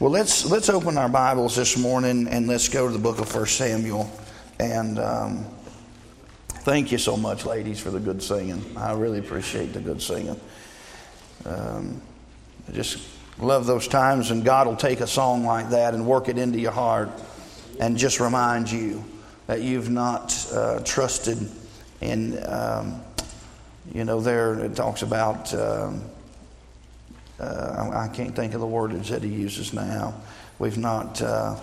Well, let's let's open our Bibles this morning and let's go to the book of First Samuel. And um, thank you so much, ladies, for the good singing. I really appreciate the good singing. Um, I just love those times, and God will take a song like that and work it into your heart, and just remind you that you've not uh, trusted in. Um, you know, there it talks about. Uh, I can't think of the word that he uses now. We've not uh,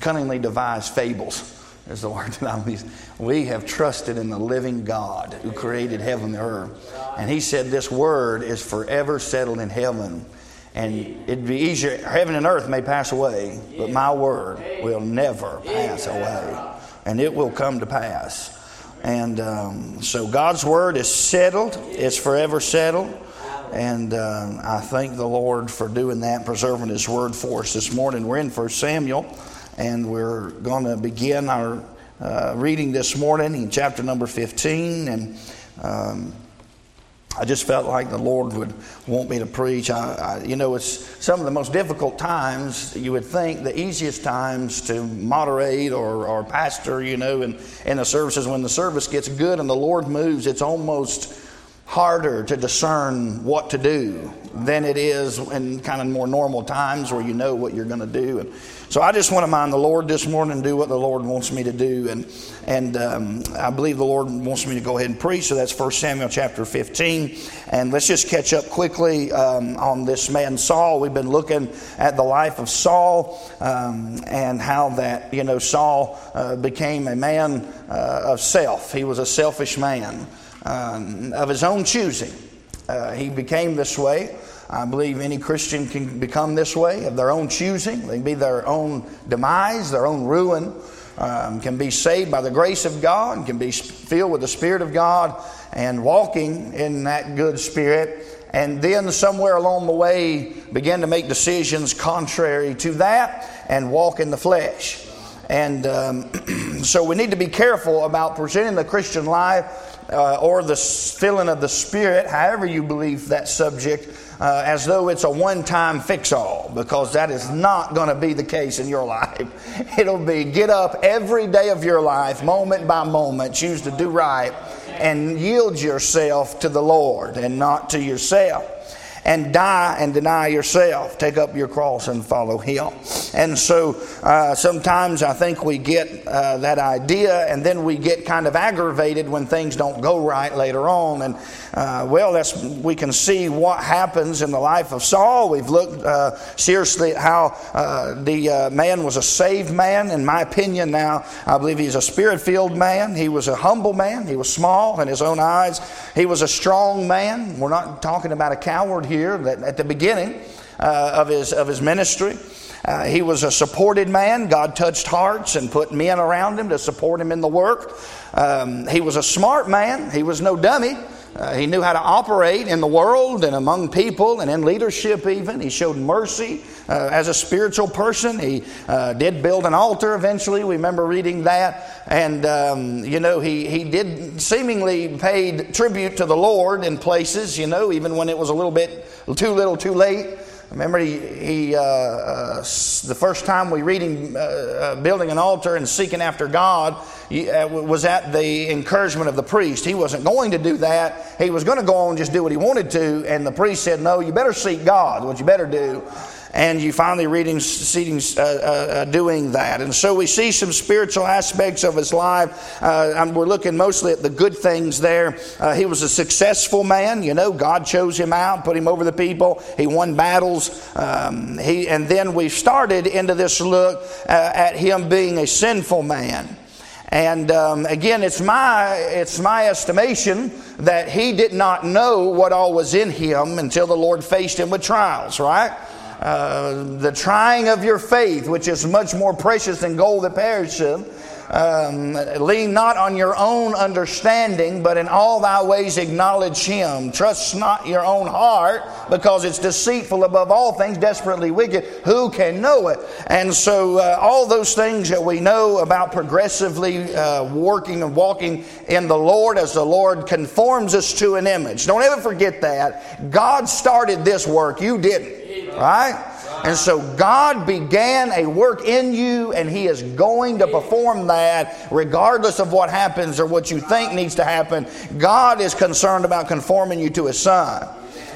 cunningly devised fables, is the word that I'm using. We have trusted in the living God who created heaven and earth. And he said this word is forever settled in heaven. And it'd be easier, heaven and earth may pass away, but my word will never pass away. And it will come to pass. And um, so God's word is settled, it's forever settled. And uh, I thank the Lord for doing that, preserving His word for us this morning. We're in 1 Samuel, and we're going to begin our uh, reading this morning in chapter number 15. And um, I just felt like the Lord would want me to preach. I, I, you know, it's some of the most difficult times, you would think, the easiest times to moderate or, or pastor, you know, in, in the services. When the service gets good and the Lord moves, it's almost harder to discern what to do than it is in kind of more normal times where you know what you're going to do. And so I just want to mind the Lord this morning and do what the Lord wants me to do. And, and um, I believe the Lord wants me to go ahead and preach. So that's 1 Samuel chapter 15. And let's just catch up quickly um, on this man Saul. We've been looking at the life of Saul um, and how that, you know, Saul uh, became a man uh, of self. He was a selfish man um, of his own choosing. Uh, he became this way. I believe any Christian can become this way of their own choosing. They can be their own demise, their own ruin. Um, can be saved by the grace of God, can be filled with the Spirit of God, and walking in that good Spirit. And then somewhere along the way, begin to make decisions contrary to that and walk in the flesh. And um, so we need to be careful about presenting the Christian life uh, or the filling of the Spirit, however you believe that subject, uh, as though it's a one time fix all, because that is not going to be the case in your life. It'll be get up every day of your life, moment by moment, choose to do right, and yield yourself to the Lord and not to yourself and die and deny yourself. Take up your cross and follow Him. And so uh, sometimes I think we get uh, that idea and then we get kind of aggravated when things don't go right later on. And uh, well, that's, we can see what happens in the life of Saul. We've looked uh, seriously at how uh, the uh, man was a saved man. In my opinion, now, I believe he's a spirit filled man. He was a humble man. He was small in his own eyes. He was a strong man. We're not talking about a coward here that at the beginning uh, of, his, of his ministry. Uh, he was a supported man. God touched hearts and put men around him to support him in the work. Um, he was a smart man. He was no dummy. Uh, he knew how to operate in the world and among people and in leadership, even. He showed mercy uh, as a spiritual person. He uh, did build an altar eventually. We remember reading that. And, um, you know, he, he did seemingly paid tribute to the Lord in places, you know, even when it was a little bit too little, too late. Remember, he, he uh, uh, the first time we read him uh, uh building an altar and seeking after God he, uh, was at the encouragement of the priest. He wasn't going to do that. He was going to go on and just do what he wanted to, and the priest said, "No, you better seek God. What you better do." And you finally reading, seeing, uh, uh, doing that. And so we see some spiritual aspects of his life. Uh, we're looking mostly at the good things there. Uh, he was a successful man. You know, God chose him out, put him over the people. He won battles. Um, he, and then we started into this look uh, at him being a sinful man. And um, again, it's my, it's my estimation that he did not know what all was in him until the Lord faced him with trials, right? Uh, the trying of your faith, which is much more precious than gold that perisheth. Um, lean not on your own understanding, but in all thy ways acknowledge him. Trust not your own heart, because it's deceitful above all things, desperately wicked. Who can know it? And so, uh, all those things that we know about progressively uh, working and walking in the Lord as the Lord conforms us to an image. Don't ever forget that. God started this work, you didn't. Right? And so God began a work in you, and He is going to perform that regardless of what happens or what you think needs to happen. God is concerned about conforming you to His Son.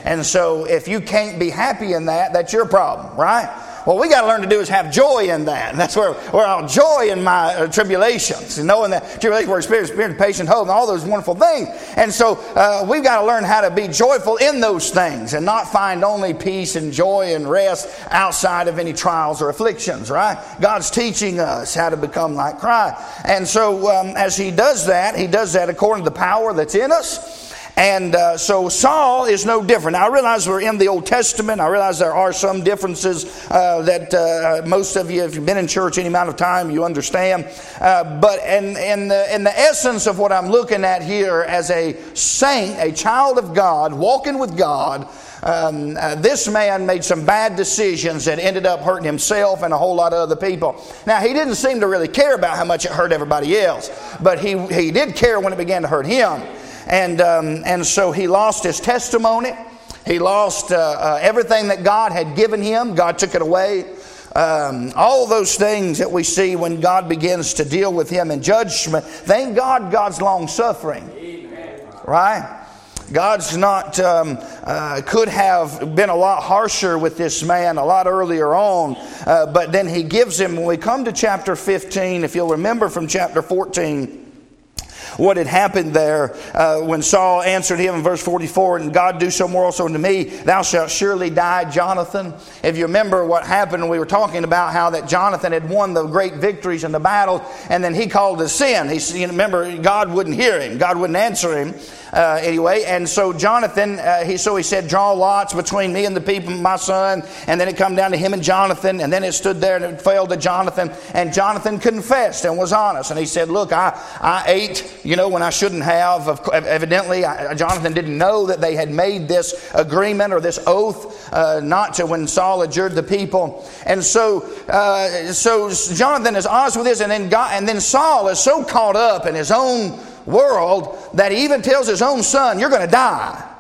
And so if you can't be happy in that, that's your problem, right? What we got to learn to do is have joy in that. And that's where, where I'll joy in my uh, tribulations, and knowing that tribulation works spirit, spirit, patient, hope, and all those wonderful things. And so uh, we've got to learn how to be joyful in those things and not find only peace and joy and rest outside of any trials or afflictions, right? God's teaching us how to become like Christ. And so um, as He does that, He does that according to the power that's in us. And uh, so Saul is no different. Now, I realize we're in the Old Testament. I realize there are some differences uh, that uh, most of you, if you've been in church any amount of time, you understand. Uh, but in, in, the, in the essence of what I'm looking at here as a saint, a child of God, walking with God, um, uh, this man made some bad decisions that ended up hurting himself and a whole lot of other people. Now, he didn't seem to really care about how much it hurt everybody else, but he, he did care when it began to hurt him. And, um, and so he lost his testimony. He lost uh, uh, everything that God had given him. God took it away. Um, all those things that we see when God begins to deal with him in judgment. Thank God God's long suffering. Right? God's not, um, uh, could have been a lot harsher with this man a lot earlier on, uh, but then he gives him, when we come to chapter 15, if you'll remember from chapter 14, what had happened there uh, when Saul answered him in verse 44, and God do so more also unto me, thou shalt surely die, Jonathan. If you remember what happened, we were talking about how that Jonathan had won the great victories in the battle, and then he called a sin. He, you remember, God wouldn't hear him, God wouldn't answer him uh, anyway. And so Jonathan, uh, he so he said, draw lots between me and the people, my son. And then it come down to him and Jonathan, and then it stood there and it fell to Jonathan. And Jonathan confessed and was honest, and he said, look, I I ate, you know, when I shouldn't have. Evidently, I, Jonathan didn't know that they had made this agreement or this oath uh, not to when Saul adjured the people. And so uh, so Jonathan is honest with this, and then God, and then Saul is so caught up in his own world that he even tells his own son, You're going to die.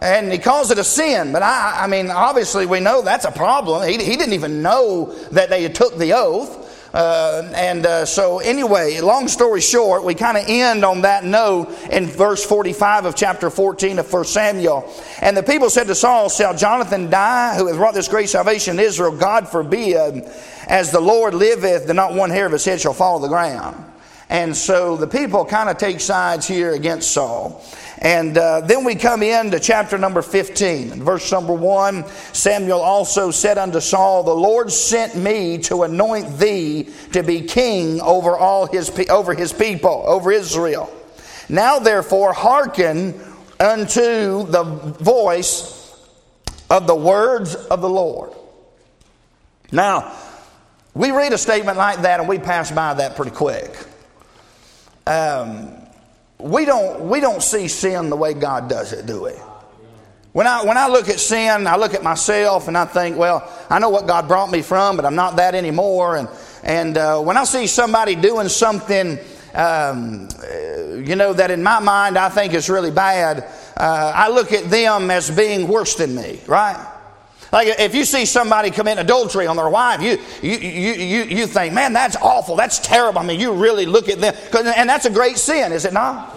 And he calls it a sin. But I, I mean, obviously, we know that's a problem. He, he didn't even know that they took the oath. Uh, and uh, so, anyway, long story short, we kind of end on that note in verse 45 of chapter 14 of 1 Samuel. And the people said to Saul, Shall Jonathan die, who has wrought this great salvation in Israel? God forbid, as the Lord liveth, that not one hair of his head shall fall to the ground. And so the people kind of take sides here against Saul. And uh, then we come into chapter number 15. Verse number 1 Samuel also said unto Saul, The Lord sent me to anoint thee to be king over all his, over his people, over Israel. Now therefore hearken unto the voice of the words of the Lord. Now, we read a statement like that and we pass by that pretty quick um, we don't we don't see sin the way God does it, do we? When I when I look at sin, I look at myself and I think, well, I know what God brought me from, but I'm not that anymore. And and uh, when I see somebody doing something, um, you know, that in my mind I think is really bad, uh, I look at them as being worse than me, right? Like if you see somebody commit adultery on their wife, you, you, you, you, you think, man, that's awful. That's terrible. I mean, you really look at them. And that's a great sin, is it not?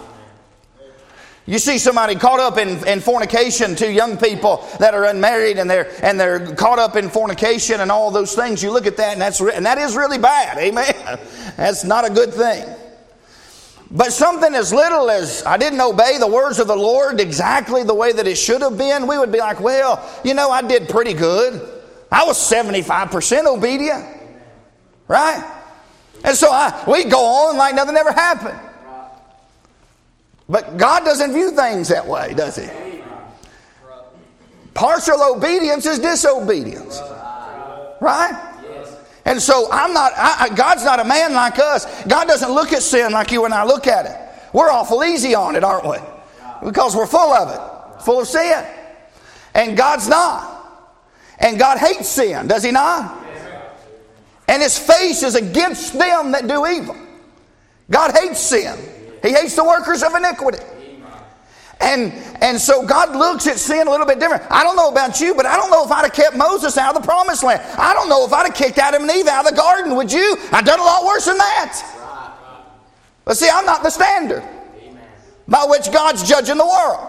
You see somebody caught up in, in fornication, two young people that are unmarried and they're, and they're caught up in fornication and all those things. You look at that and, that's, and that is really bad. Amen. That's not a good thing. But something as little as I didn't obey the words of the Lord exactly the way that it should have been, we would be like, well, you know, I did pretty good. I was 75% obedient. Right? And so I, we go on like nothing ever happened. But God doesn't view things that way, does He? Partial obedience is disobedience. Right? And so I'm not, I, God's not a man like us. God doesn't look at sin like you and I look at it. We're awful easy on it, aren't we? Because we're full of it, full of sin. And God's not. And God hates sin, does He not? And His face is against them that do evil. God hates sin, He hates the workers of iniquity. And, and so God looks at sin a little bit different. I don't know about you, but I don't know if I'd have kept Moses out of the promised land. I don't know if I'd have kicked Adam and Eve out of the garden. Would you? I've done a lot worse than that. But see, I'm not the standard by which God's judging the world.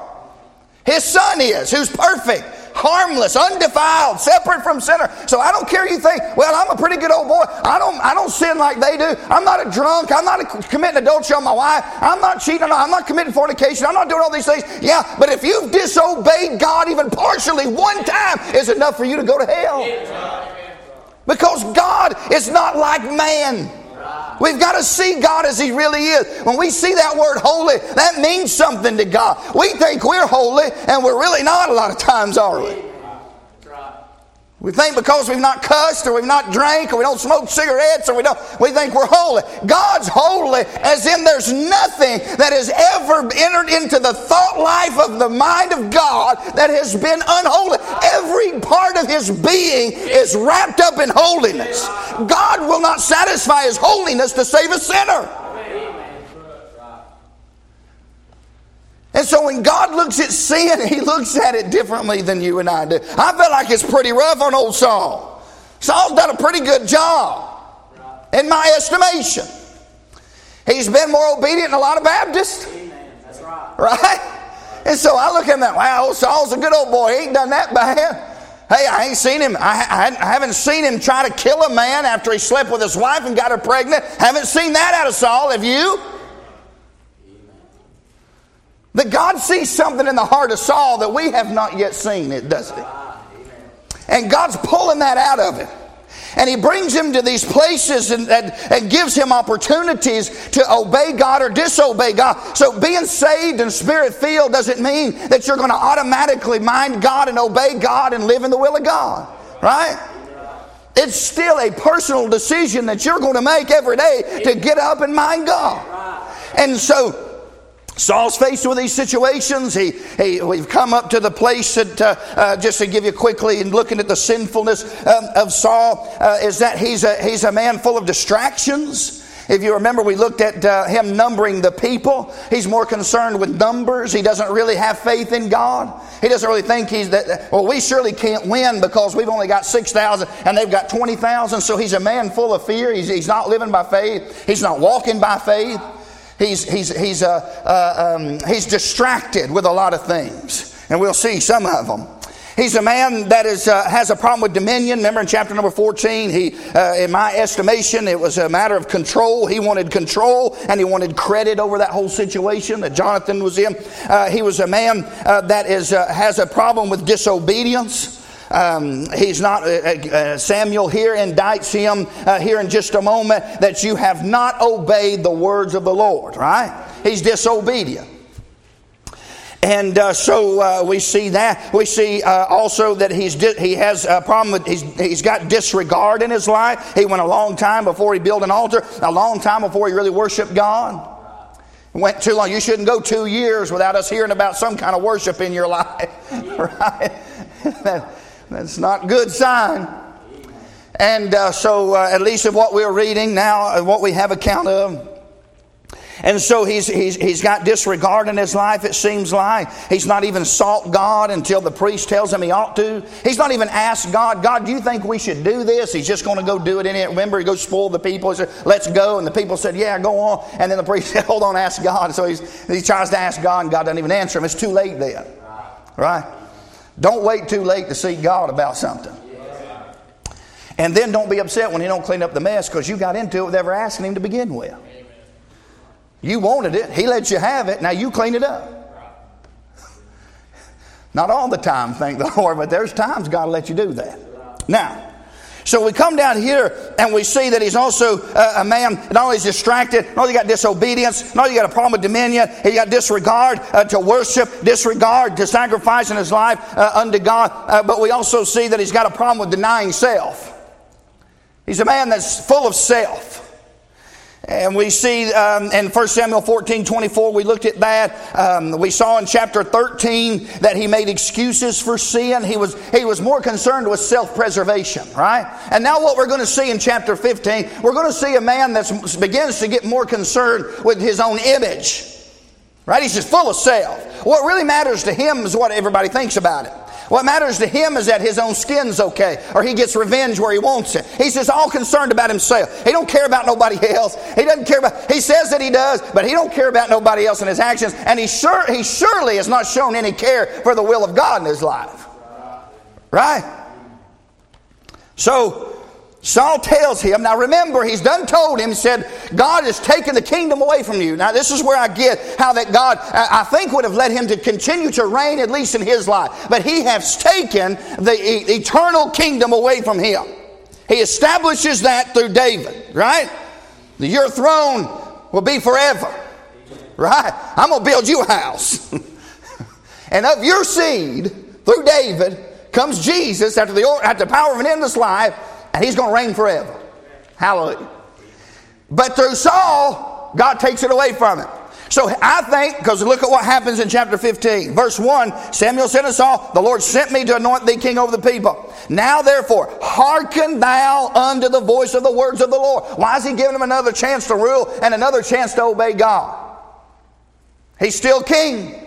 His son is, who's perfect harmless, undefiled, separate from sinner. So I don't care you think, well, I'm a pretty good old boy. I don't, I don't sin like they do. I'm not a drunk. I'm not a, committing adultery on my wife. I'm not cheating. I'm not committing fornication. I'm not doing all these things. Yeah, but if you've disobeyed God even partially one time, is enough for you to go to hell. Because God is not like man. We've got to see God as He really is. When we see that word holy, that means something to God. We think we're holy, and we're really not a lot of times, are we? We think because we've not cussed or we've not drank or we don't smoke cigarettes or we don't, we think we're holy. God's holy as in there's nothing that has ever entered into the thought life of the mind of God that has been unholy. Every part of his being is wrapped up in holiness. God will not satisfy his holiness to save a sinner. And so when God looks at sin, he looks at it differently than you and I do. I feel like it's pretty rough on old Saul. Saul's done a pretty good job, in my estimation. He's been more obedient than a lot of Baptists. That's right. Right? And so I look at him that, wow, Saul's a good old boy. He ain't done that bad. Hey, I ain't seen him. I, I, haven't seen him try to kill a man after he slept with his wife and got her pregnant. Haven't seen that out of Saul. Have you? That God sees something in the heart of Saul that we have not yet seen, it doesn't it? And God's pulling that out of him. And he brings him to these places and, and, and, gives him opportunities to obey God or disobey God. So being saved and spirit filled doesn't mean that you're going to automatically mind God and obey God and live in the will of God. Right? It's still a personal decision that you're going to make every day to get up and mind God. And so Saul's faced with these situations. He, he, we've come up to the place that, uh, uh, just to give you quickly, and looking at the sinfulness um, of Saul, uh, is that he's a, he's a man full of distractions. If you remember, we looked at uh, him numbering the people. He's more concerned with numbers. He doesn't really have faith in God. He doesn't really think he's that. Well, we surely can't win because we've only got 6,000 and they've got 20,000. So he's a man full of fear. He's, he's not living by faith, he's not walking by faith. He's, he's, he's, uh, uh, um, he's distracted with a lot of things, and we'll see some of them. He's a man that is, uh, has a problem with dominion. Remember in chapter number 14, he, uh, in my estimation, it was a matter of control. He wanted control and he wanted credit over that whole situation that Jonathan was in. Uh, he was a man uh, that is, uh, has a problem with disobedience. Um, he's not, uh, uh, Samuel here indicts him uh, here in just a moment that you have not obeyed the words of the Lord, right? He's disobedient. And uh, so uh, we see that. We see uh, also that he's di- he has a problem with, he's, he's got disregard in his life. He went a long time before he built an altar, a long time before he really worshiped God. went too long. You shouldn't go two years without us hearing about some kind of worship in your life, right? That's not good sign. And uh, so, uh, at least of what we're reading now, uh, what we have account of. And so he's, he's, he's got disregard in his life, it seems like. He's not even sought God until the priest tells him he ought to. He's not even asked God, God, do you think we should do this? He's just going to go do it in it. Remember, he goes spoil the people. He said, let's go. And the people said, yeah, go on. And then the priest said, hold on, ask God. So he's, he tries to ask God, and God doesn't even answer him. It's too late then. Right? Don't wait too late to seek God about something. And then don't be upset when He don't clean up the mess because you got into it without ever asking Him to begin with. You wanted it, He let you have it, now you clean it up. Not all the time, thank the Lord, but there's times God let you do that. Now, so we come down here and we see that he's also uh, a man, not only is distracted, not only got disobedience, not only got a problem with dominion, he got disregard uh, to worship, disregard to sacrifice in his life uh, unto God, uh, but we also see that he's got a problem with denying self. He's a man that's full of self. And we see um, in 1 Samuel 14 24, we looked at that. Um, we saw in chapter 13 that he made excuses for sin. He was, he was more concerned with self preservation, right? And now, what we're going to see in chapter 15, we're going to see a man that begins to get more concerned with his own image. Right? He's just full of self. What really matters to him is what everybody thinks about it. What matters to him is that his own skin's okay, or he gets revenge where he wants it. He's just all concerned about himself. He don't care about nobody else. He doesn't care about. He says that he does, but he don't care about nobody else in his actions. And he sure he surely has not shown any care for the will of God in his life. Right? So Saul tells him, now remember, he's done told him, he said, God has taken the kingdom away from you. Now, this is where I get how that God, I think, would have led him to continue to reign, at least in his life. But he has taken the eternal kingdom away from him. He establishes that through David, right? Your throne will be forever, right? I'm going to build you a house. and of your seed, through David, comes Jesus after the, after the power of an endless life and he's going to reign forever. Hallelujah. But through Saul, God takes it away from him. So I think, because look at what happens in chapter 15. Verse 1 Samuel said to Saul, The Lord sent me to anoint thee king over the people. Now therefore, hearken thou unto the voice of the words of the Lord. Why is he giving him another chance to rule and another chance to obey God? He's still king.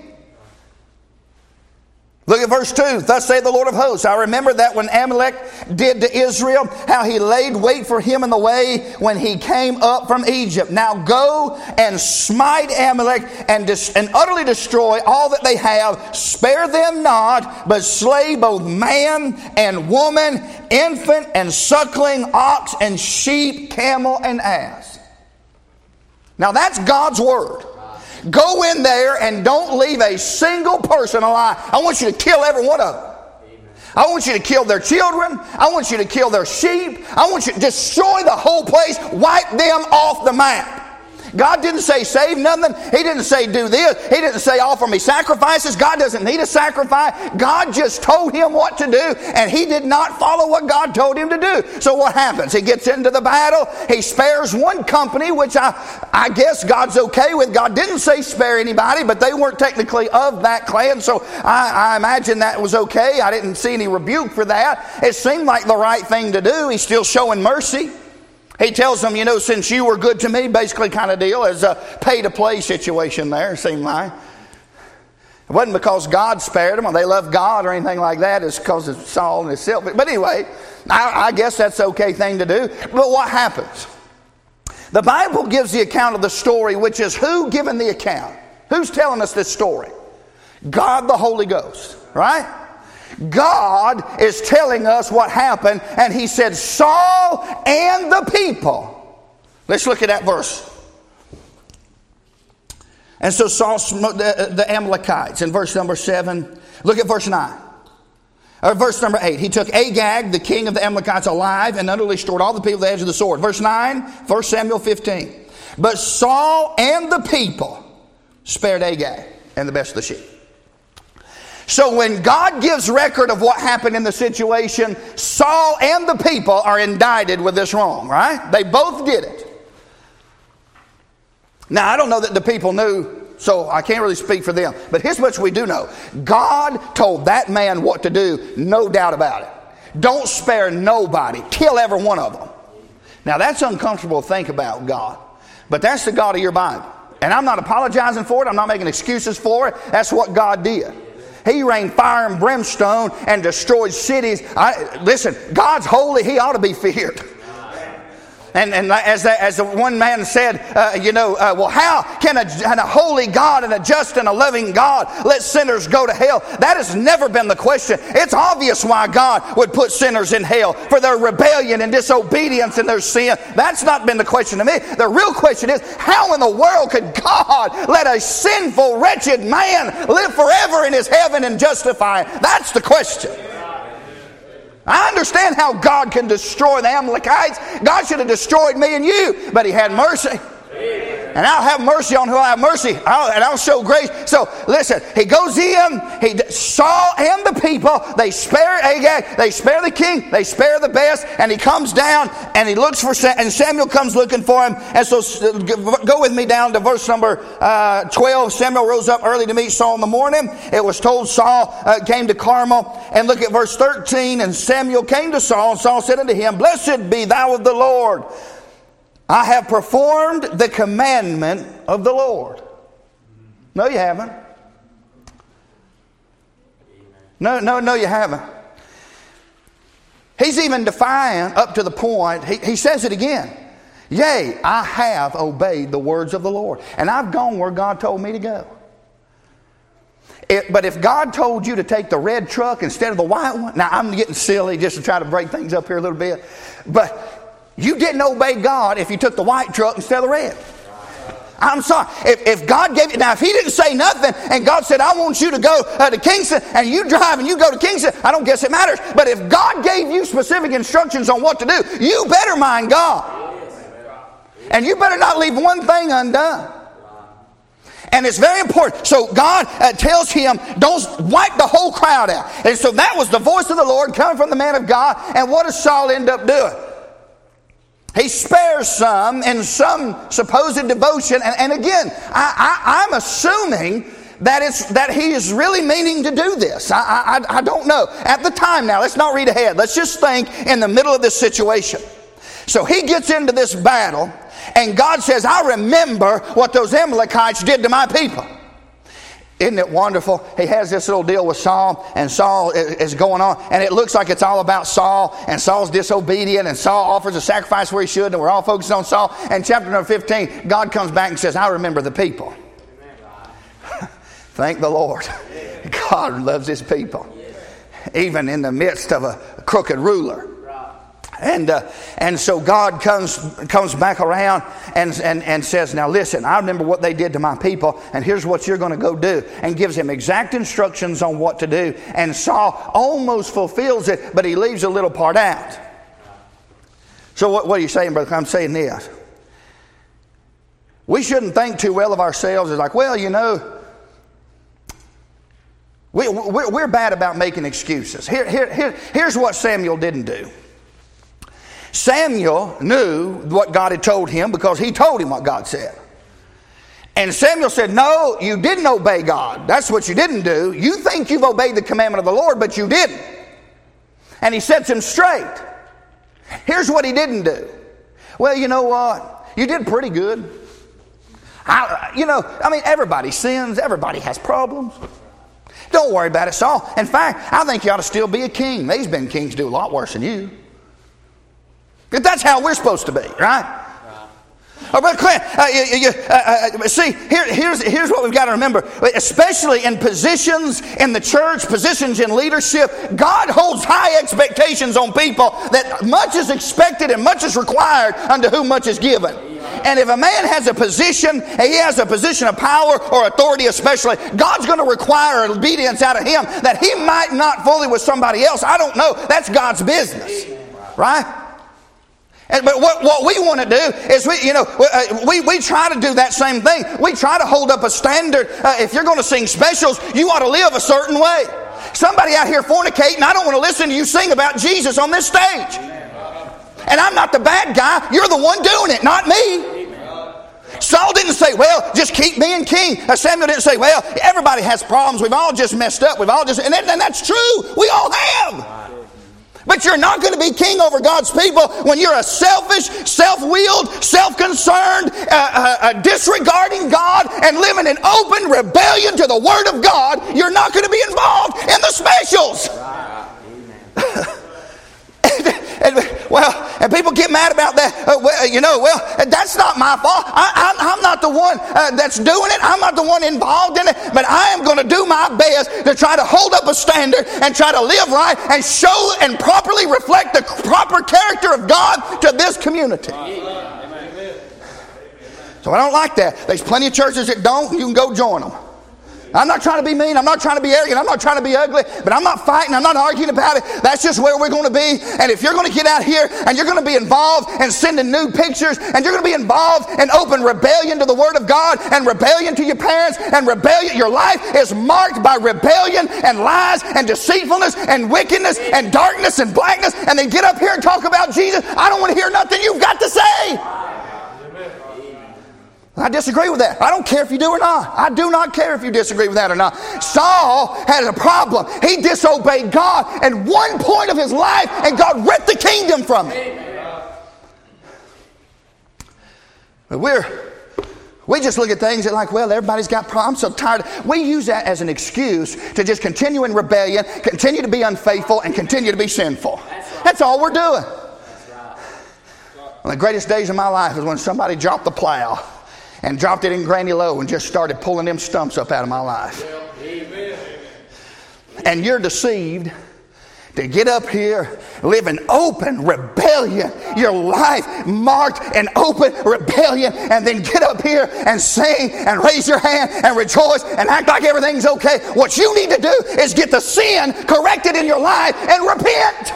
Look at verse 2. Thus saith the Lord of hosts. I remember that when Amalek did to Israel, how he laid wait for him in the way when he came up from Egypt. Now go and smite Amalek and, dis- and utterly destroy all that they have. Spare them not, but slay both man and woman, infant and suckling, ox and sheep, camel and ass. Now that's God's word. Go in there and don't leave a single person alive. I want you to kill every one of them. I want you to kill their children. I want you to kill their sheep. I want you to destroy the whole place, wipe them off the map. God didn't say save nothing. He didn't say do this. He didn't say offer me sacrifices. God doesn't need a sacrifice. God just told him what to do, and he did not follow what God told him to do. So what happens? He gets into the battle. He spares one company, which I, I guess God's okay with. God didn't say spare anybody, but they weren't technically of that clan, so I, I imagine that was okay. I didn't see any rebuke for that. It seemed like the right thing to do. He's still showing mercy. He tells them, you know, since you were good to me, basically kind of deal as a pay to play situation there, seemed like. It wasn't because God spared them or they loved God or anything like that. It's because of Saul and his self. But anyway, I, I guess that's the okay thing to do. But what happens? The Bible gives the account of the story, which is who giving the account? Who's telling us this story? God the Holy Ghost, right? God is telling us what happened, and he said, Saul and the people. Let's look at that verse. And so Saul smote uh, the, the Amalekites in verse number 7. Look at verse 9. Or verse number 8. He took Agag, the king of the Amalekites, alive and utterly destroyed all the people at the edge of the sword. Verse 9, 1 Samuel 15. But Saul and the people spared Agag and the best of the sheep. So when God gives record of what happened in the situation, Saul and the people are indicted with this wrong, right? They both did it. Now, I don't know that the people knew, so I can't really speak for them. But here's much we do know God told that man what to do, no doubt about it. Don't spare nobody, kill every one of them. Now, that's uncomfortable to think about, God. But that's the God of your Bible. And I'm not apologizing for it, I'm not making excuses for it. That's what God did. He rained fire and brimstone and destroyed cities. I, listen, God's holy. He ought to be feared. And, and as, that, as the one man said, uh, you know, uh, well, how can a, can a holy God and a just and a loving God let sinners go to hell? That has never been the question. It's obvious why God would put sinners in hell for their rebellion and disobedience and their sin. That's not been the question to me. The real question is, how in the world could God let a sinful, wretched man live forever in his heaven and justify? That's the question. I understand how God can destroy the Amalekites. God should have destroyed me and you, but He had mercy. And I'll have mercy on who I have mercy, I'll, and I'll show grace. So listen, he goes in, he Saul and the people, they spare Agag, they spare the king, they spare the best, and he comes down and he looks for, and Samuel comes looking for him. And so go with me down to verse number uh, 12. Samuel rose up early to meet Saul in the morning. It was told Saul uh, came to Carmel. And look at verse 13. And Samuel came to Saul, and Saul said unto him, Blessed be thou of the Lord I have performed the commandment of the Lord. No, you haven't. No, no, no, you haven't. He's even defiant up to the point, he, he says it again. Yea, I have obeyed the words of the Lord, and I've gone where God told me to go. It, but if God told you to take the red truck instead of the white one, now I'm getting silly just to try to break things up here a little bit, but you didn't obey God if you took the white truck instead of the red. I'm sorry. If, if God gave you, now if He didn't say nothing and God said, I want you to go uh, to Kingston and you drive and you go to Kingston, I don't guess it matters. But if God gave you specific instructions on what to do, you better mind God. And you better not leave one thing undone. And it's very important. So God uh, tells him, don't wipe the whole crowd out. And so that was the voice of the Lord coming from the man of God. And what does Saul end up doing? He spares some in some supposed devotion. And, and again, I, am assuming that, it's, that he is really meaning to do this. I, I, I don't know. At the time now, let's not read ahead. Let's just think in the middle of this situation. So he gets into this battle, and God says, I remember what those Amalekites did to my people. Isn't it wonderful? He has this little deal with Saul, and Saul is going on, and it looks like it's all about Saul, and Saul's disobedient, and Saul offers a sacrifice where he should, and we're all focused on Saul. And chapter number 15, God comes back and says, I remember the people. Thank the Lord. God loves his people, even in the midst of a crooked ruler. And, uh, and so God comes, comes back around and, and, and says, Now listen, I remember what they did to my people, and here's what you're going to go do. And gives him exact instructions on what to do. And Saul almost fulfills it, but he leaves a little part out. So, what, what are you saying, brother? I'm saying this. We shouldn't think too well of ourselves as like, well, you know, we, we're, we're bad about making excuses. Here, here, here, here's what Samuel didn't do. Samuel knew what God had told him because he told him what God said. And Samuel said, No, you didn't obey God. That's what you didn't do. You think you've obeyed the commandment of the Lord, but you didn't. And he sets him straight. Here's what he didn't do. Well, you know what? You did pretty good. I, you know, I mean, everybody sins, everybody has problems. Don't worry about it, Saul. In fact, I think you ought to still be a king. These been kings do a lot worse than you. That's how we're supposed to be, right? Oh, Brother Clint, uh, you, you, uh, uh, see, here, here's, here's what we've got to remember. Especially in positions in the church, positions in leadership, God holds high expectations on people that much is expected and much is required unto whom much is given. And if a man has a position, he has a position of power or authority, especially, God's going to require obedience out of him that he might not fully with somebody else. I don't know. That's God's business, right? And, but what, what we want to do is we, you know, uh, we, we try to do that same thing. We try to hold up a standard. Uh, if you're going to sing specials, you ought to live a certain way. Somebody out here fornicating, I don't want to listen to you sing about Jesus on this stage. And I'm not the bad guy. You're the one doing it, not me. Saul didn't say, well, just keep being king. Uh, Samuel didn't say, well, everybody has problems. We've all just messed up. We've all just, and, and that's true. We all have. But you're not going to be king over God's people when you're a selfish, self willed, self concerned, uh, uh, uh, disregarding God and living in open rebellion to the Word of God. You're not going to be involved in the specials. and, well, and people get mad about that. Uh, well, you know, well, that's not my fault. I, am not the one uh, that's doing it. I'm not the one involved in it. But I am going to do my best to try to hold up a standard and try to live right and show and properly reflect the proper character of God to this community. So I don't like that. There's plenty of churches that don't. You can go join them. I'm not trying to be mean. I'm not trying to be arrogant. I'm not trying to be ugly, but I'm not fighting. I'm not arguing about it. That's just where we're going to be. And if you're going to get out here and you're going to be involved in sending new pictures and you're going to be involved in open rebellion to the Word of God and rebellion to your parents and rebellion, your life is marked by rebellion and lies and deceitfulness and wickedness and darkness and blackness, and they get up here and talk about Jesus. I don't want to hear nothing you've got to say. I disagree with that. I don't care if you do or not. I do not care if you disagree with that or not. Saul had a problem. He disobeyed God at one point of his life, and God ripped the kingdom from him. But we're We just look at things and like, well, everybody's got problems. I'm so tired. We use that as an excuse to just continue in rebellion, continue to be unfaithful, and continue to be sinful. That's all we're doing. One of the greatest days of my life is when somebody dropped the plow and dropped it in Granny Low and just started pulling them stumps up out of my life. And you're deceived to get up here, live in open rebellion, your life marked in open rebellion, and then get up here and sing and raise your hand and rejoice and act like everything's okay. What you need to do is get the sin corrected in your life and repent.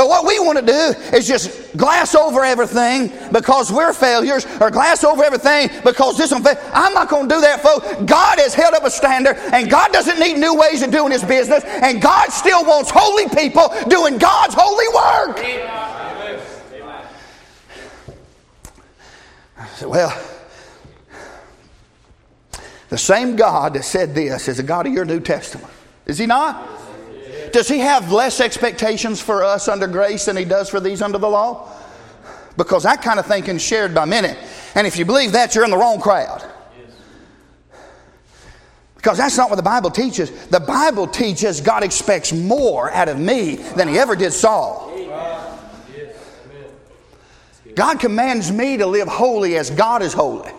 But what we want to do is just glass over everything because we're failures or glass over everything because this one. I'm not going to do that, folks. God has held up a standard and God doesn't need new ways of doing his business and God still wants holy people doing God's holy work. I said, well, the same God that said this is the God of your New Testament. Is he not? Does he have less expectations for us under grace than he does for these under the law? Because that kind of thinking is shared by many. And if you believe that, you're in the wrong crowd. Because that's not what the Bible teaches. The Bible teaches God expects more out of me than he ever did Saul. God commands me to live holy as God is holy.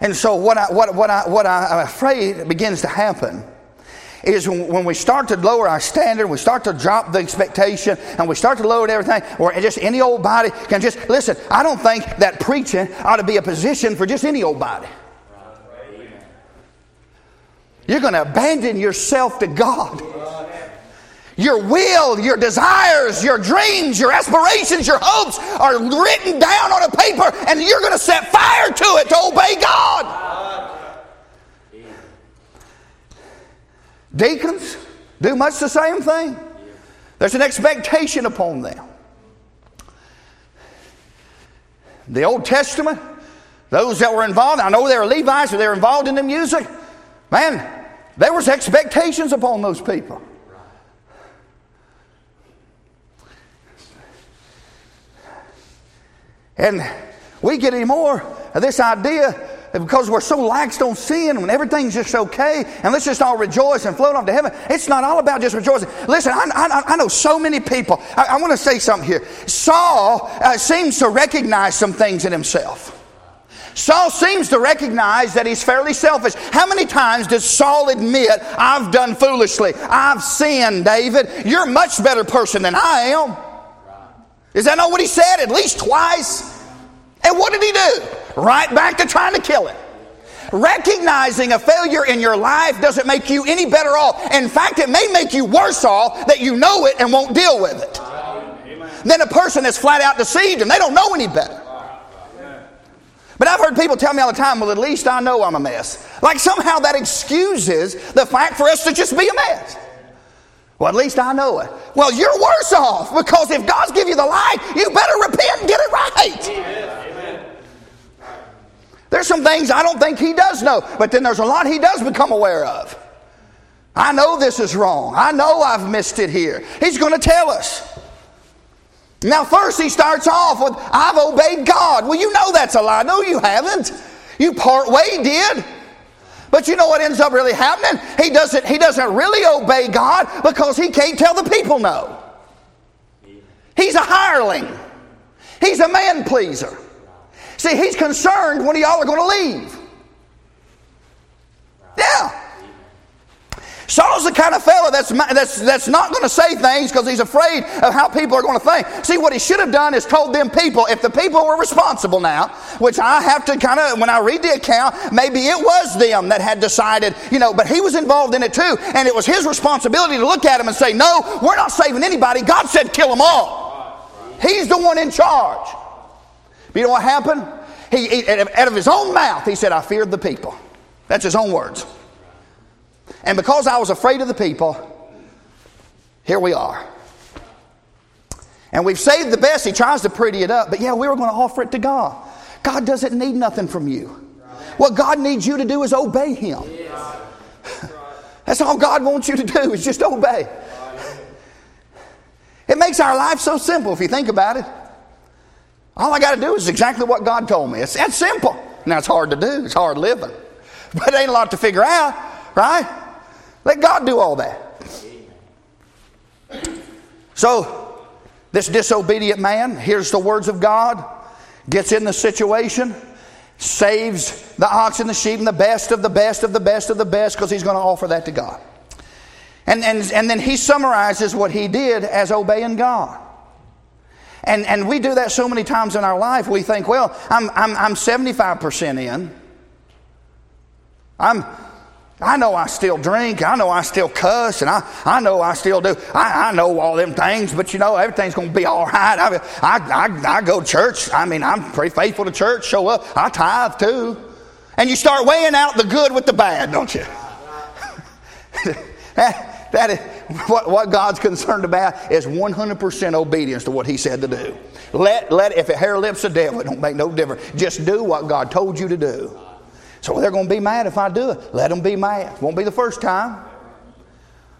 And so, what, I, what, what, I, what I'm afraid begins to happen is when, we start to lower our standard, we start to drop the expectation, and we start to lower everything, or just any old body can just listen. I don't think that preaching ought to be a position for just any old body. You're going to abandon yourself to God your will, your desires, your dreams, your aspirations, your hopes are written down on a paper, and you're going to set fire to it to obey God. Deacons do much the same thing. There's an expectation upon them. The Old Testament, those that were involved, I know they were Levites, or they were involved in the music. Man, there was expectations upon those people. And we get any more of this idea because we're so laxed on sin when everything's just okay and let's just all rejoice and float off to heaven. It's not all about just rejoicing. Listen, I, I, I know so many people. I, I want to say something here. Saul uh, seems to recognize some things in himself. Saul seems to recognize that he's fairly selfish. How many times does Saul admit, I've done foolishly? I've sinned, David. You're a much better person than I am. Is that not what he said? At least twice. And what did he do? Right back to trying to kill him. Recognizing a failure in your life doesn't make you any better off. In fact, it may make you worse off that you know it and won't deal with it. Than a person that's flat out deceived and they don't know any better. But I've heard people tell me all the time, well, at least I know I'm a mess. Like somehow that excuses the fact for us to just be a mess. Well, at least I know it. Well, you're worse off because if God's give you the light, you better repent and get it right. There's some things I don't think He does know, but then there's a lot He does become aware of. I know this is wrong. I know I've missed it here. He's going to tell us. Now, first, he starts off with, I've obeyed God. Well, you know that's a lie. No, you haven't. You part way did. But you know what ends up really happening? He doesn't, he doesn't really obey God because he can't tell the people no. He's a hireling. He's a man pleaser. See, he's concerned when y'all are going to leave. Yeah. Saul's the kind of fellow that's, that's, that's not going to say things because he's afraid of how people are going to think. See, what he should have done is told them people, if the people were responsible now, which I have to kind of, when I read the account, maybe it was them that had decided, you know, but he was involved in it too. And it was his responsibility to look at him and say, no, we're not saving anybody. God said kill them all. He's the one in charge. You know what happened? He, he, out of his own mouth, he said, I feared the people. That's his own words. And because I was afraid of the people, here we are. And we've saved the best. He tries to pretty it up, but yeah, we were going to offer it to God. God doesn't need nothing from you. What God needs you to do is obey Him. That's all God wants you to do is just obey. It makes our life so simple if you think about it. All I got to do is exactly what God told me. It's that simple. Now, it's hard to do, it's hard living. But it ain't a lot to figure out, right? Let God do all that. So, this disobedient man hears the words of God, gets in the situation, saves the ox and the sheep and the best of the best of the best of the best because he's going to offer that to God. And, and, and then he summarizes what he did as obeying God. And, and we do that so many times in our life. We think, well, I'm, I'm, I'm 75% in. I'm, I know I still drink. I know I still cuss. And I, I know I still do. I, I know all them things, but you know, everything's going to be all right. I, I, I, I go to church. I mean, I'm pretty faithful to church. Show up. Uh, I tithe too. And you start weighing out the good with the bad, don't you? Eh, that, is, what, what God's concerned about is 100% obedience to what He said to do. Let, let, if it hair lips the devil, it don't make no difference. Just do what God told you to do. So they're going to be mad if I do it. Let them be mad. Won't be the first time.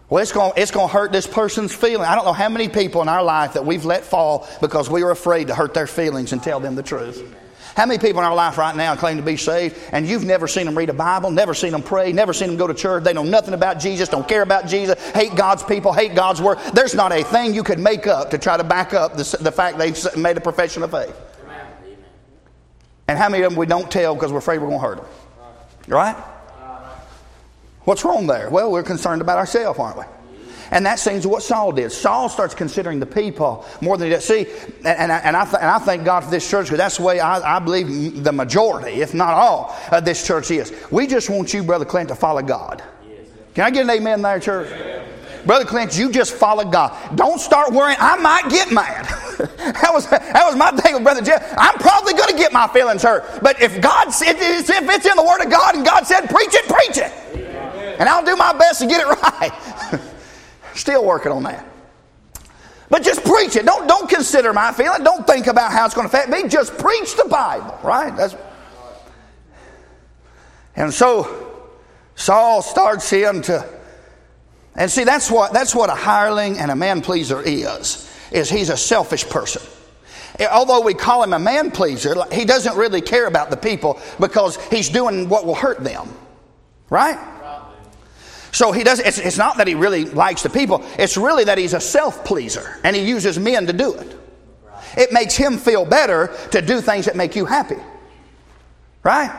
Well, it's going, it's going to hurt this person's feeling. I don't know how many people in our life that we've let fall because we were afraid to hurt their feelings and tell them the truth. How many people in our life right now claim to be saved and you've never seen them read a Bible, never seen them pray, never seen them go to church? They know nothing about Jesus, don't care about Jesus, hate God's people, hate God's word. There's not a thing you could make up to try to back up the, the fact they've made a profession of faith. And how many of them we don't tell because we're afraid we're going to hurt them? Right? What's wrong there? Well, we're concerned about ourselves, aren't we? And that seems what Saul did. Saul starts considering the people more than he does. See, and, and, I, and, I, th- and I thank God for this church because that's the way I, I, believe the majority, if not all, of this church is. We just want you, Brother Clint, to follow God. Can I get an amen there, church? Brother Clint, you just follow God. Don't start worrying. I might get mad. that was that was my thing with Brother Jeff. I'm probably going to get my feelings hurt. But if God, if it's in the Word of God and God said, preach it, preach it. And I'll do my best to get it right. Still working on that. But just preach it. Don't, don't consider my feeling. Don't think about how it's going to affect me. Just preach the Bible, right? That's, and so Saul starts him to, and see, that's what, that's what a hireling and a man pleaser is, is he's a selfish person. Eh, although we call him a man pleaser, he doesn't really care about the people because he's doing what will hurt them, right? So he does. It's, it's not that he really likes the people. It's really that he's a self pleaser, and he uses men to do it. It makes him feel better to do things that make you happy, right?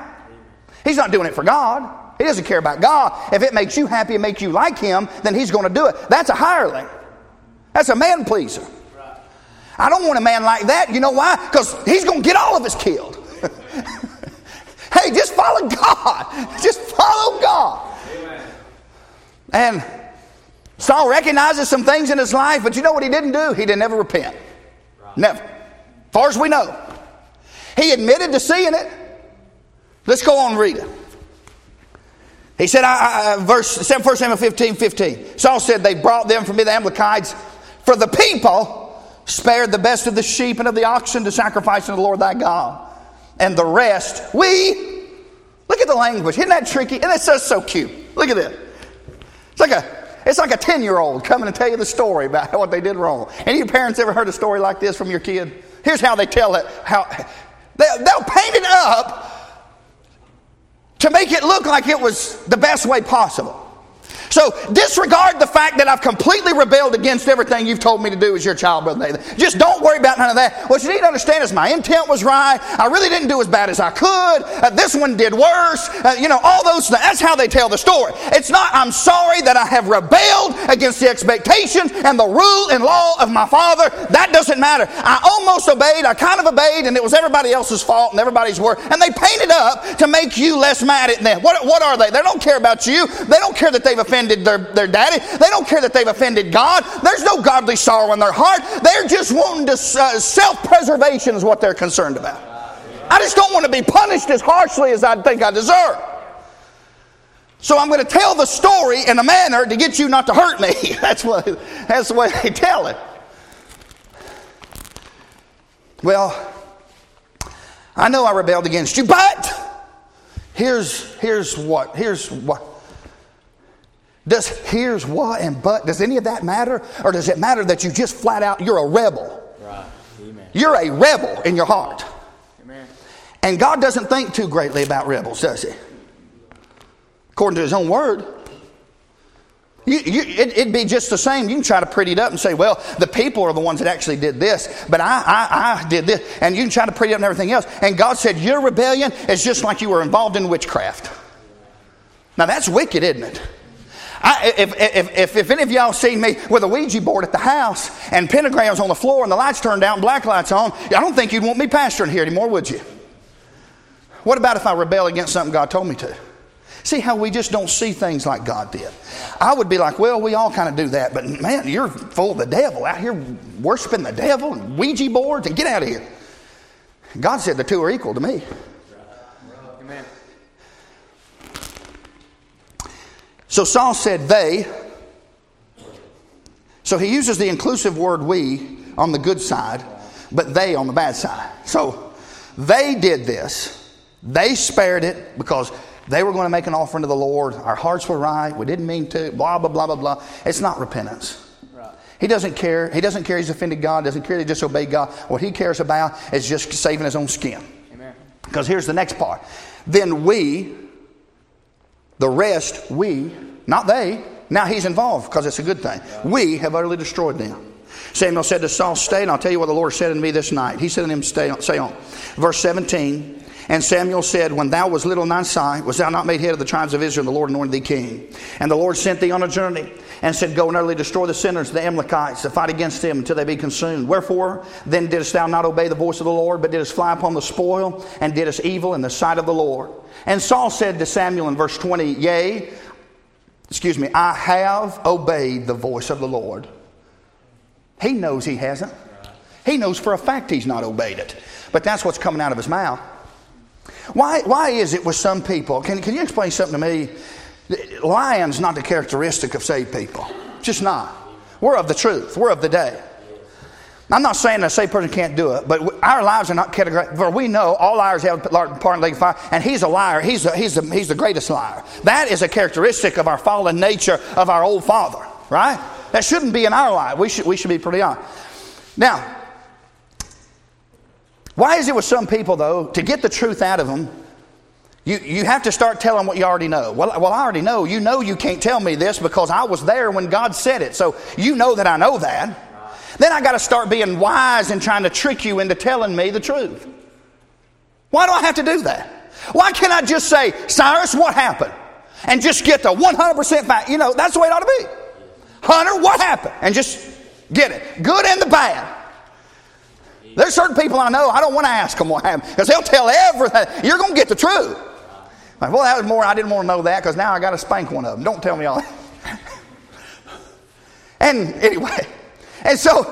He's not doing it for God. He doesn't care about God. If it makes you happy and makes you like him, then he's going to do it. That's a hireling. That's a man pleaser. I don't want a man like that. You know why? Because he's going to get all of us killed. hey, just follow God. Just follow God. And Saul recognizes some things in his life, but you know what he didn't do? He didn't ever repent. Never. As far as we know. He admitted to seeing it. Let's go on and read it. He said, I, I, verse 1 Samuel 15, 15. Saul said, They brought them from me, the Amalekites, for the people spared the best of the sheep and of the oxen to sacrifice unto the Lord thy God. And the rest, we, look at the language. Isn't that tricky? And it's just so cute. Look at this. It's like a it's like a 10 year old coming to tell you the story about what they did wrong. Any of your parents ever heard a story like this from your kid? Here's how they tell it. How they, they'll paint it up to make it look like it was the best way possible. So disregard the fact that I've completely rebelled against everything you've told me to do as your child, Brother Nathan. Just don't worry about none of that. What you need to understand is my intent was right. I really didn't do as bad as I could. Uh, this one did worse. Uh, you know, all those things. That's how they tell the story. It's not, I'm sorry that I have rebelled against the expectations and the rule and law of my father. That doesn't matter. I almost obeyed. I kind of obeyed and it was everybody else's fault and everybody's work. And they paint it up to make you less mad at them. What, what are they? They don't care about you. They don't care that they've offended offended their, their daddy. They don't care that they've offended God. There's no godly sorrow in their heart. They're just wanting to, uh, self preservation is what they're concerned about. I just don't want to be punished as harshly as I think I deserve. So I'm going to tell the story in a manner to get you not to hurt me. That's what that's the way they tell it. Well, I know I rebelled against you, but here's here's what here's what Does here's what and but, does any of that matter? Or does it matter that you just flat out, you're a rebel? Right. Amen. You're a rebel in your heart. Amen. And God doesn't think too greatly about rebels, does he? According to his own word. You, you, it, would be just the same. You can try to pretty it up and say, well, the people are the ones that actually did this, but I, I, I did this. And you can try to pretty it up and everything else. And God said, your rebellion is just like you were involved in witchcraft. Now, that's wicked, isn't it? I, if, if, if, if, any of y'all seen me with a Ouija board at the house and pentagrams on the floor and the lights turned out and black lights on, I don't think you'd want me pastoring here anymore, would you? What about if I rebel against something God told me to? See how we just don't see things like God did. I would be like, well, we all kind of do that, but man, you're full of the devil out here worshiping the devil and Ouija boards and get out of here. God said the two are equal to me. So Saul said they. So he uses the inclusive word we on the good side, but they on the bad side. So they did this. They spared it because they were going to make an offering to the Lord. Our hearts were right. We didn't mean to. Blah, blah, blah, blah, blah. It's not repentance. He doesn't care. He doesn't care he's offended God, doesn't care he disobeyed God. What he cares about is just saving his own skin. Because here's the next part. Then we, the rest, we, not they, now he's involved because it's a good thing. We have utterly destroyed them. Samuel said to Saul, Stay, and I'll tell you what the Lord said to me this night. He said to him, Stay, say on. Verse 17 and Samuel said, When thou was little in thy sight, was thou not made head of the tribes of Israel, and the Lord anointed thee king? And the Lord sent thee on a journey, and said, Go and utterly destroy the sinners, the Amalekites, to fight against them until they be consumed. Wherefore then didst thou not obey the voice of the Lord, but didst fly upon the spoil, and didst evil in the sight of the Lord? And Saul said to Samuel in verse 20, Yea, excuse me, I have obeyed the voice of the Lord. He knows he hasn't. He knows for a fact he's not obeyed it. But that's what's coming out of his mouth. Why, why is it with some people? Can, can you explain something to me? Lying's not the characteristic of saved people. Just not. We're of the truth. We're of the day. I'm not saying a saved person can't do it, but our lives are not categorized. For we know all liars have part in lake fire, and he's a liar. He's, a, he's, a, he's the greatest liar. That is a characteristic of our fallen nature of our old father, right? That shouldn't be in our life. We should, we should be pretty honest. Now, why is it with some people, though, to get the truth out of them, you, you have to start telling what you already know. Well, well, I already know. You know you can't tell me this because I was there when God said it. So you know that I know that. Then I got to start being wise and trying to trick you into telling me the truth. Why do I have to do that? Why can't I just say, Cyrus, what happened? And just get the 100% fact. You know, that's the way it ought to be. Hunter, what happened? And just get it. Good and the bad. There's certain people I know, I don't want to ask them what happened because they'll tell everything. You're going to get the truth. Like, well, that was more, I didn't want to know that because now I got to spank one of them. Don't tell me all that. and anyway, and so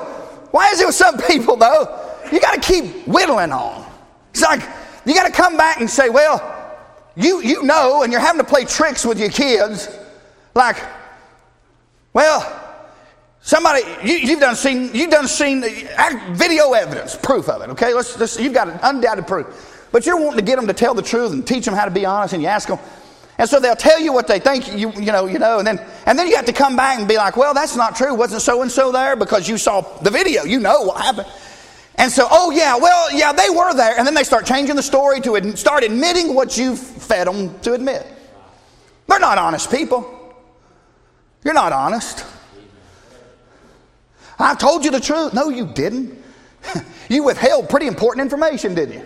why is it with some people though? You got to keep whittling on. It's like you got to come back and say, well, you, you know, and you're having to play tricks with your kids. Like, well, Somebody, you, have done seen, you've done seen uh, video evidence, proof of it. Okay, let's, let's, you've got an undoubted proof, but you're wanting to get them to tell the truth and teach them how to be honest, and you ask them, and so they'll tell you what they think you, you know, you know, and then, and then you have to come back and be like, well, that's not true. Wasn't so and so there because you saw the video. You know what happened. And so, oh yeah, well, yeah, they were there, and then they start changing the story to ad- start admitting what you've fed them to admit. They're not honest people. You're not honest. I told you the truth. No, you didn't. you withheld pretty important information, didn't you?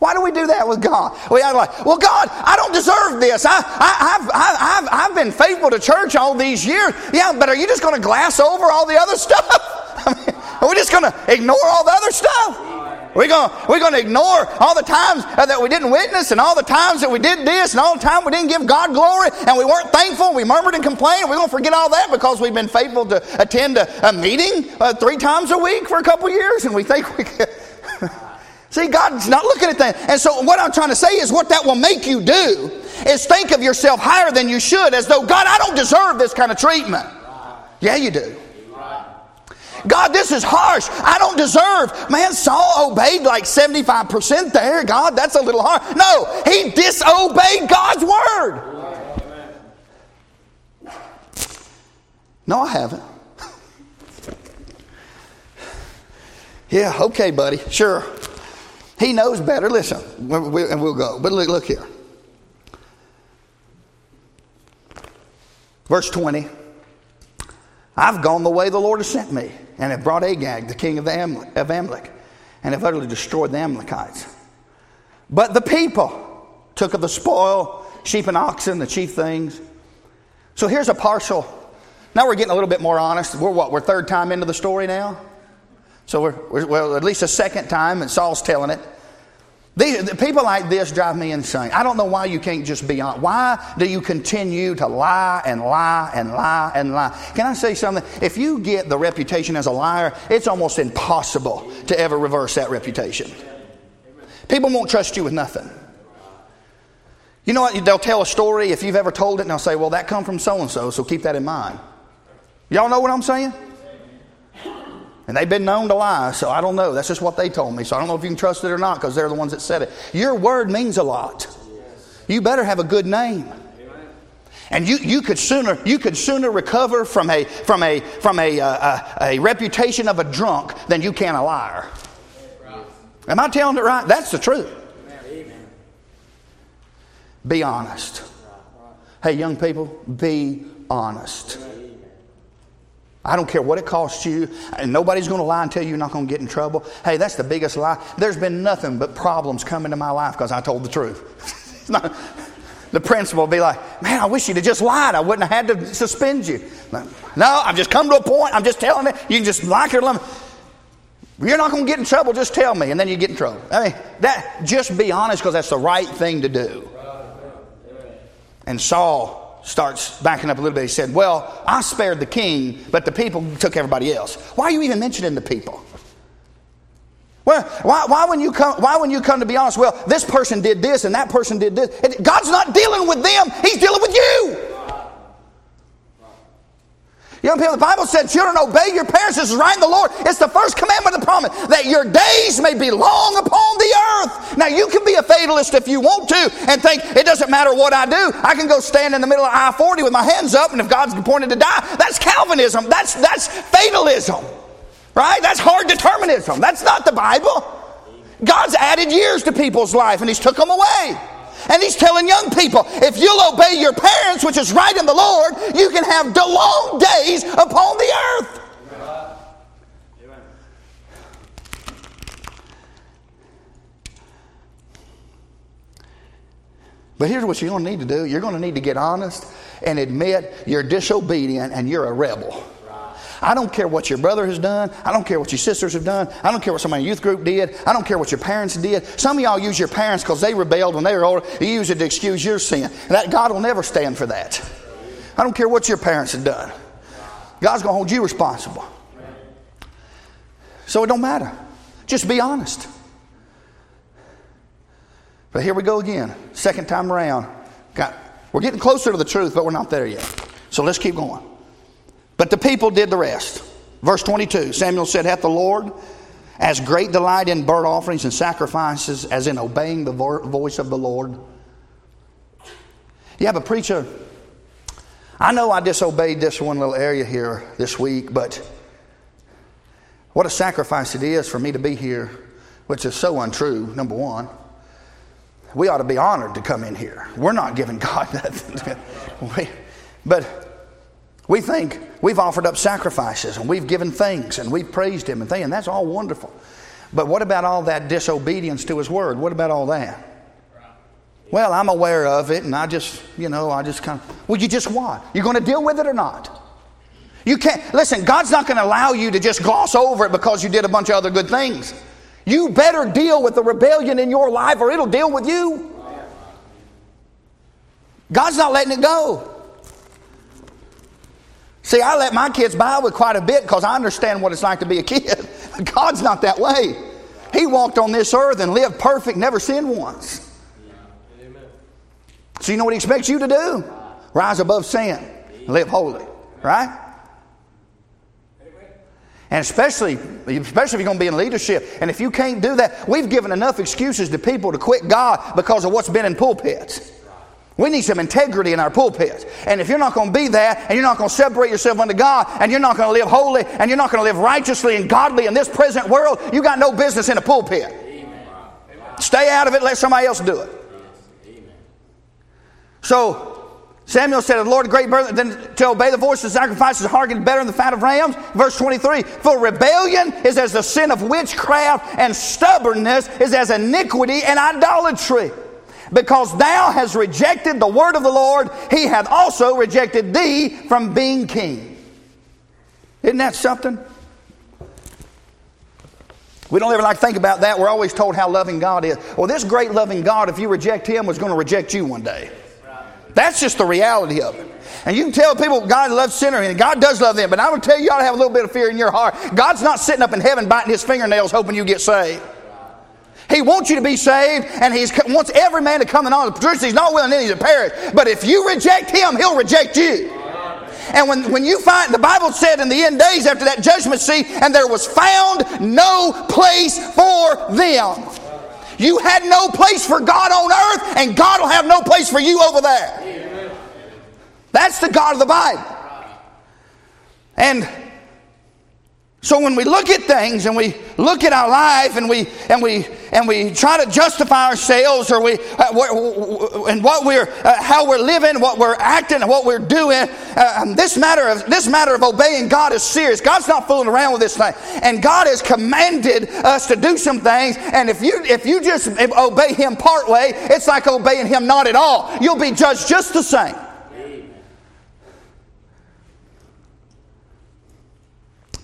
Why do we do that with God? We act like, well, God, I don't deserve this. I, I, have I've, I've been faithful to church all these years. Yeah, but are you just going to glass over all the other stuff? I mean, are we just going to ignore all the other stuff? We're going we're to ignore all the times that we didn't witness and all the times that we did this and all the time we didn't give God glory and we weren't thankful. and We murmured and complained. We're going to forget all that because we've been faithful to attend a, a meeting uh, three times a week for a couple years and we think we can. See, God's not looking at that. And so, what I'm trying to say is, what that will make you do is think of yourself higher than you should, as though, God, I don't deserve this kind of treatment. Yeah, you do. God, this is harsh. I don't deserve. Man, Saul obeyed like 75% there. God, that's a little hard. No, he disobeyed God's word. No, I haven't. yeah, okay, buddy, sure. He knows better. Listen, and we'll go. But look, look here. Verse 20 I've gone the way the Lord has sent me, and have brought Agag, the king of, Amalek, of Amalek, and have utterly destroyed the Amalekites. But the people took of the spoil, sheep and oxen, the chief things. So here's a partial. Now we're getting a little bit more honest. We're what? We're third time into the story now? So we're, we're well, at least a second time, and Saul's telling it. These, people like this drive me insane. I don't know why you can't just be honest. Why do you continue to lie and lie and lie and lie? Can I say something? If you get the reputation as a liar, it's almost impossible to ever reverse that reputation. People won't trust you with nothing. You know what? They'll tell a story if you've ever told it, and they'll say, "Well, that come from so and so, so keep that in mind." Y'all know what I'm saying? And they've been known to lie, so I don't know. That's just what they told me. So I don't know if you can trust it or not because they're the ones that said it. Your word means a lot. You better have a good name. And you, you could sooner you could sooner recover from a from a from a, uh, a, a reputation of a drunk than you can a liar. Am I telling it right? That's the truth. Be honest. Hey, young people, be honest. I don't care what it costs you, and nobody's going to lie and tell you you're not going to get in trouble. Hey, that's the biggest lie. There's been nothing but problems come into my life because I told the truth. not, the principal will be like, man, I wish you'd have just lied. I wouldn't have had to suspend you. No, I've just come to a point. I'm just telling it. You can just like your love. You're not going to get in trouble. Just tell me, and then you get in trouble. I mean, that just be honest because that's the right thing to do. And Saul starts backing up a little bit. He said, Well, I spared the king, but the people took everybody else. Why are you even mentioning the people? Well, why, why, when you come, why when you come to be honest, well, this person did this and that person did this. God's not dealing with them, He's dealing with you. Young people, the Bible said, children, obey your parents. This is right in the Lord. It's the first commandment of the promise that your days may be long upon the earth. Now, you can be a fatalist if you want to and think it doesn't matter what I do. I can go stand in the middle of I 40 with my hands up, and if God's appointed to die, that's Calvinism. That's, that's fatalism, right? That's hard determinism. That's not the Bible. God's added years to people's life, and He's took them away. And he's telling young people, if you'll obey your parents, which is right in the Lord, you can have long days upon the earth. But here's what you're going to need to do you're going to need to get honest and admit you're disobedient and you're a rebel. I don't care what your brother has done. I don't care what your sisters have done. I don't care what somebody in youth group did. I don't care what your parents did. Some of y'all use your parents because they rebelled when they were older. You use it to excuse your sin. And that God will never stand for that. I don't care what your parents have done. God's going to hold you responsible. So it don't matter. Just be honest. But here we go again. Second time around. Got, we're getting closer to the truth, but we're not there yet. So let's keep going. But the people did the rest. Verse 22 Samuel said, Hath the Lord as great delight in burnt offerings and sacrifices as in obeying the voice of the Lord? Yeah, but preacher, I know I disobeyed this one little area here this week, but what a sacrifice it is for me to be here, which is so untrue, number one. We ought to be honored to come in here. We're not giving God nothing. but we think we've offered up sacrifices and we've given things and we've praised Him and things, and that's all wonderful. But what about all that disobedience to His word? What about all that? Well, I'm aware of it, and I just, you know, I just kind of. Well, you just what? You're going to deal with it or not? You can't. Listen, God's not going to allow you to just gloss over it because you did a bunch of other good things. You better deal with the rebellion in your life, or it'll deal with you. God's not letting it go. See, I let my kids buy with quite a bit because I understand what it's like to be a kid. God's not that way. He walked on this earth and lived perfect, never sinned once. So you know what he expects you to do? Rise above sin, live holy, right? And especially, especially if you're going to be in leadership. And if you can't do that, we've given enough excuses to people to quit God because of what's been in pulpits. We need some integrity in our pulpits. And if you're not going to be that, and you're not going to separate yourself unto God, and you're not going to live holy, and you're not going to live righteously and godly in this present world, you got no business in a pulpit. Amen. Stay out of it, let somebody else do it. Amen. So, Samuel said, The Lord, great burden, then to obey the voice of sacrifices, hearken better than the fat of rams. Verse 23 For rebellion is as the sin of witchcraft, and stubbornness is as iniquity and idolatry. Because thou hast rejected the word of the Lord, he hath also rejected thee from being king. Isn't that something? We don't ever like to think about that. We're always told how loving God is. Well, this great loving God, if you reject him, was going to reject you one day. That's just the reality of it. And you can tell people God loves sinners, and God does love them, but I would tell you, you ought to have a little bit of fear in your heart. God's not sitting up in heaven biting his fingernails hoping you get saved. He wants you to be saved, and He wants every man to come in on the truth. He's not willing any to perish. But if you reject Him, He'll reject you. And when, when you find, the Bible said in the end days after that judgment seat, and there was found no place for them. You had no place for God on earth, and God will have no place for you over there. That's the God of the Bible. And so when we look at things and we look at our life and we and we and we try to justify ourselves or we uh, and what we're uh, how we're living, what we're acting, and what we're doing, uh, um, this matter of this matter of obeying God is serious. God's not fooling around with this thing, and God has commanded us to do some things. And if you if you just obey Him part way, it's like obeying Him not at all. You'll be judged just the same.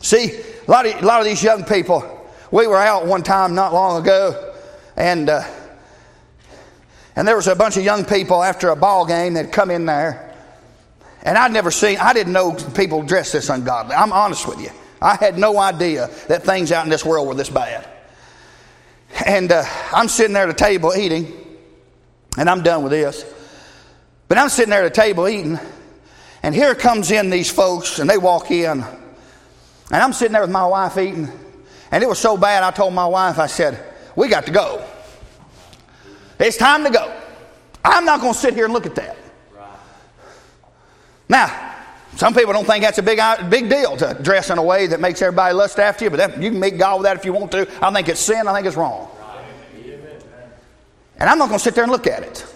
See, a lot, of, a lot of these young people, we were out one time not long ago, and uh, and there was a bunch of young people after a ball game that come in there, and I'd never seen, I didn't know people dressed this ungodly. I'm honest with you. I had no idea that things out in this world were this bad. And uh, I'm sitting there at a table eating, and I'm done with this. But I'm sitting there at a table eating, and here comes in these folks, and they walk in and I'm sitting there with my wife eating, and it was so bad, I told my wife, I said, We got to go. It's time to go. I'm not going to sit here and look at that. Now, some people don't think that's a big, uh, big deal to dress in a way that makes everybody lust after you, but that, you can make God with that if you want to. I think it's sin, I think it's wrong. And I'm not going to sit there and look at it.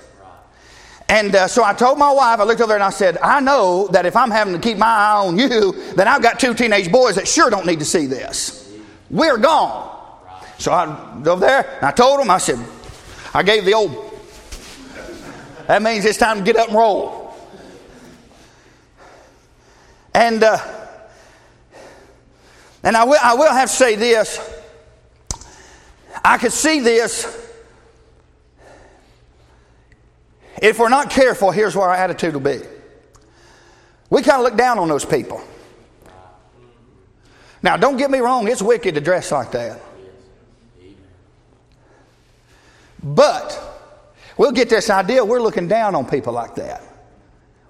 And uh, so I told my wife, I looked over there and I said, I know that if I'm having to keep my eye on you, then I've got two teenage boys that sure don't need to see this. We're gone. So I over there and I told them, I said, I gave the old, that means it's time to get up and roll. And, uh, and I will, I will have to say this. I could see this If we're not careful, here's where our attitude will be. We kind of look down on those people. Now, don't get me wrong, it's wicked to dress like that. But we'll get this idea we're looking down on people like that.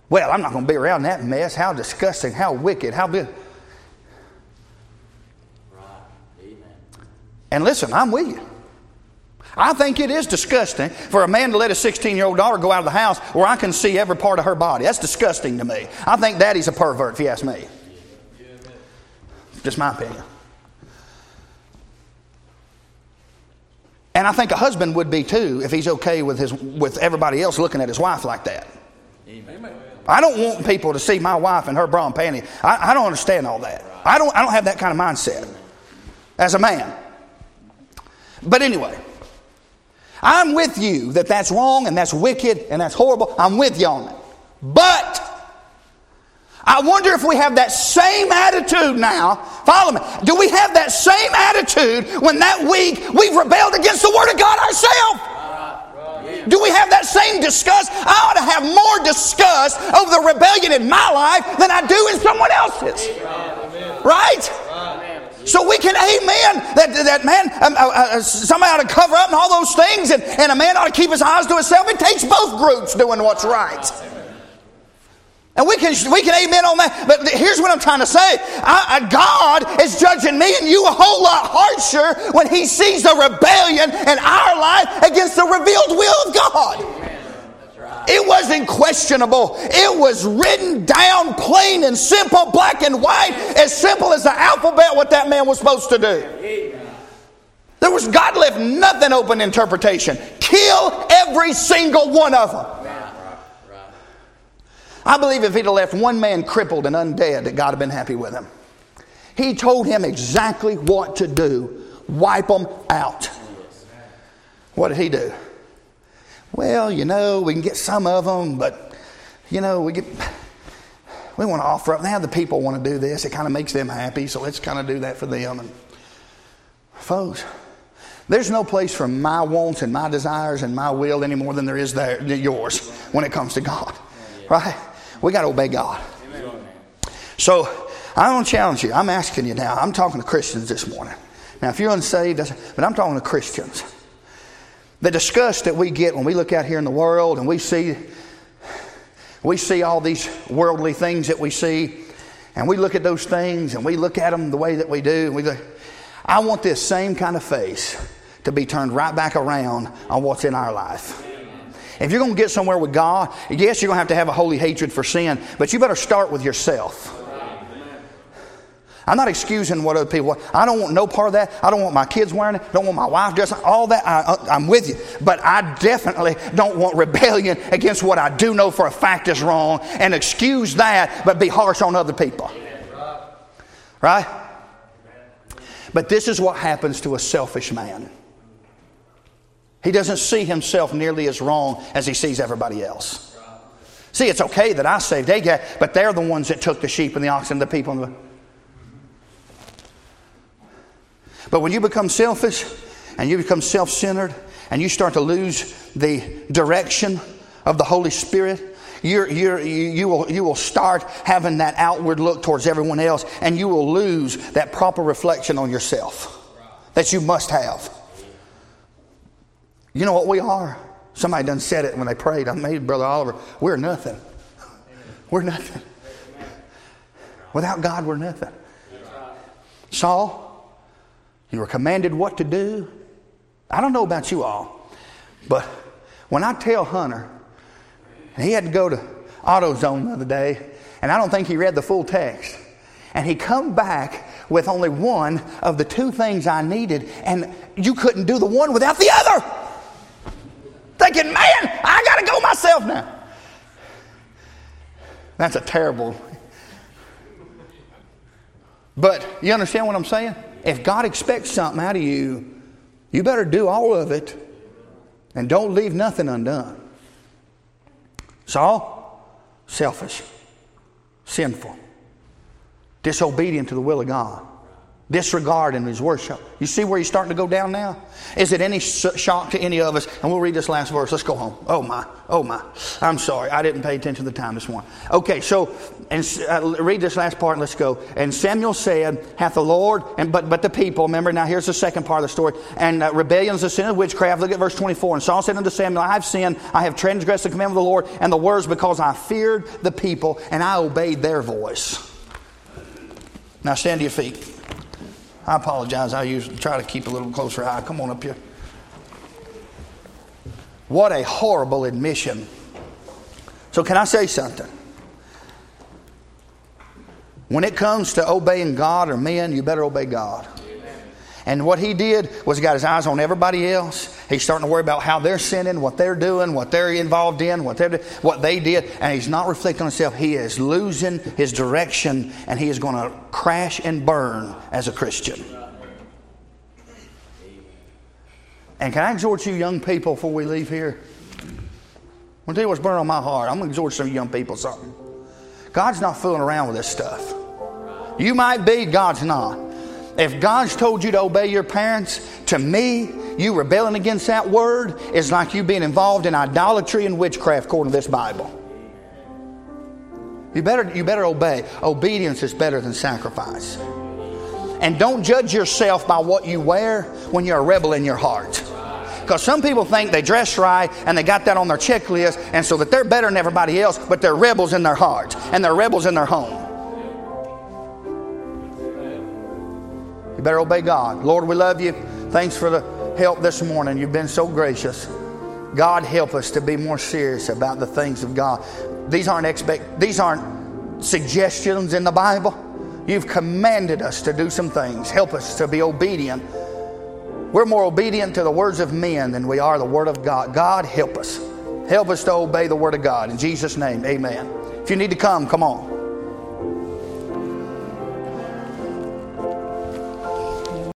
Well, I'm not going to be around that mess. How disgusting, how wicked, how big. And listen, I'm with you. I think it is disgusting for a man to let a 16 year old daughter go out of the house where I can see every part of her body. That's disgusting to me. I think daddy's a pervert, if you ask me. Just my opinion. And I think a husband would be too if he's okay with, his, with everybody else looking at his wife like that. Amen. I don't want people to see my wife in her bra and panty. I, I don't understand all that. I don't, I don't have that kind of mindset as a man. But anyway. I'm with you that that's wrong and that's wicked and that's horrible. I'm with you on it. But I wonder if we have that same attitude now. Follow me. Do we have that same attitude when that week we've rebelled against the Word of God ourselves? Do we have that same disgust? I ought to have more disgust over the rebellion in my life than I do in someone else's. Right? So we can, amen, that, that man, um, uh, uh, somebody ought to cover up and all those things, and, and a man ought to keep his eyes to himself. It takes both groups doing what's right. And we can, we can amen on that. But here's what I'm trying to say I, I, God is judging me and you a whole lot harsher when He sees the rebellion in our life against the revealed will of God. It wasn't questionable. It was written down plain and simple, black and white, as simple as the alphabet, what that man was supposed to do. There was God left nothing open interpretation. Kill every single one of them. I believe if he'd have left one man crippled and undead, that God had been happy with him. He told him exactly what to do wipe them out. What did he do? Well, you know, we can get some of them, but, you know, we get. We want to offer up. Now the people want to do this. It kind of makes them happy, so let's kind of do that for them. And folks, there's no place for my wants and my desires and my will any more than there is there yours when it comes to God, right? We got to obey God. So I don't challenge you. I'm asking you now. I'm talking to Christians this morning. Now, if you're unsaved, but I'm talking to Christians. The disgust that we get when we look out here in the world and we see we see all these worldly things that we see, and we look at those things and we look at them the way that we do, we go, I want this same kind of face to be turned right back around on what's in our life. If you're going to get somewhere with God, yes, you're going to have to have a holy hatred for sin, but you better start with yourself. I'm not excusing what other people want. I don't want no part of that. I don't want my kids wearing it. I don't want my wife dressing. All that, I, uh, am with you. But I definitely don't want rebellion against what I do know for a fact is wrong and excuse that, but be harsh on other people. Right? But this is what happens to a selfish man. He doesn't see himself nearly as wrong as he sees everybody else. See, it's okay that I saved Agag, but they're the ones that took the sheep and the oxen, and the people. And the... But when you become selfish and you become self centered and you start to lose the direction of the Holy Spirit, you're, you're, you, will, you will start having that outward look towards everyone else and you will lose that proper reflection on yourself that you must have. You know what we are? Somebody done said it when they prayed. I made Brother Oliver. We're nothing. We're nothing. Without God, we're nothing. Saul, you were commanded what to do. I don't know about you all, but when I tell Hunter, he had to go to AutoZone the other day, and I don't think he read the full text. And he come back with only one of the two things I needed, and you couldn't do the one without the other thinking, man, I got to go myself now. That's a terrible. But you understand what I'm saying? If God expects something out of you, you better do all of it and don't leave nothing undone. Saul, selfish, sinful, disobedient to the will of God disregard in his worship. You see where he's starting to go down now? Is it any shock to any of us? And we'll read this last verse. Let's go home. Oh my, oh my. I'm sorry, I didn't pay attention to the time this morning. Okay, so and uh, read this last part. and Let's go. And Samuel said, "Hath the Lord and but but the people." Remember now. Here's the second part of the story. And uh, rebellions, the sin of witchcraft. Look at verse 24. And Saul said unto Samuel, "I have sinned. I have transgressed the commandment of the Lord and the words because I feared the people and I obeyed their voice." Now stand to your feet. I apologize. I usually try to keep a little closer eye. Come on up here. What a horrible admission. So, can I say something? When it comes to obeying God or men, you better obey God. And what he did was he got his eyes on everybody else. He's starting to worry about how they're sinning, what they're doing, what they're involved in, what, they're, what they did. And he's not reflecting on himself. He is losing his direction and he is going to crash and burn as a Christian. And can I exhort you, young people, before we leave here? I'm going to tell you what's burning on my heart. I'm going to exhort some young people something. God's not fooling around with this stuff. You might be, God's not. If God's told you to obey your parents, to me, you rebelling against that word is like you being involved in idolatry and witchcraft according to this Bible. You better, you better obey. Obedience is better than sacrifice. And don't judge yourself by what you wear when you're a rebel in your heart. Because some people think they dress right and they got that on their checklist, and so that they're better than everybody else, but they're rebels in their heart and they're rebels in their home. Better obey God. Lord, we love you. Thanks for the help this morning. You've been so gracious. God help us to be more serious about the things of God. These aren't expect these aren't suggestions in the Bible. You've commanded us to do some things. Help us to be obedient. We're more obedient to the words of men than we are the word of God. God help us. Help us to obey the word of God. In Jesus' name, amen. If you need to come, come on.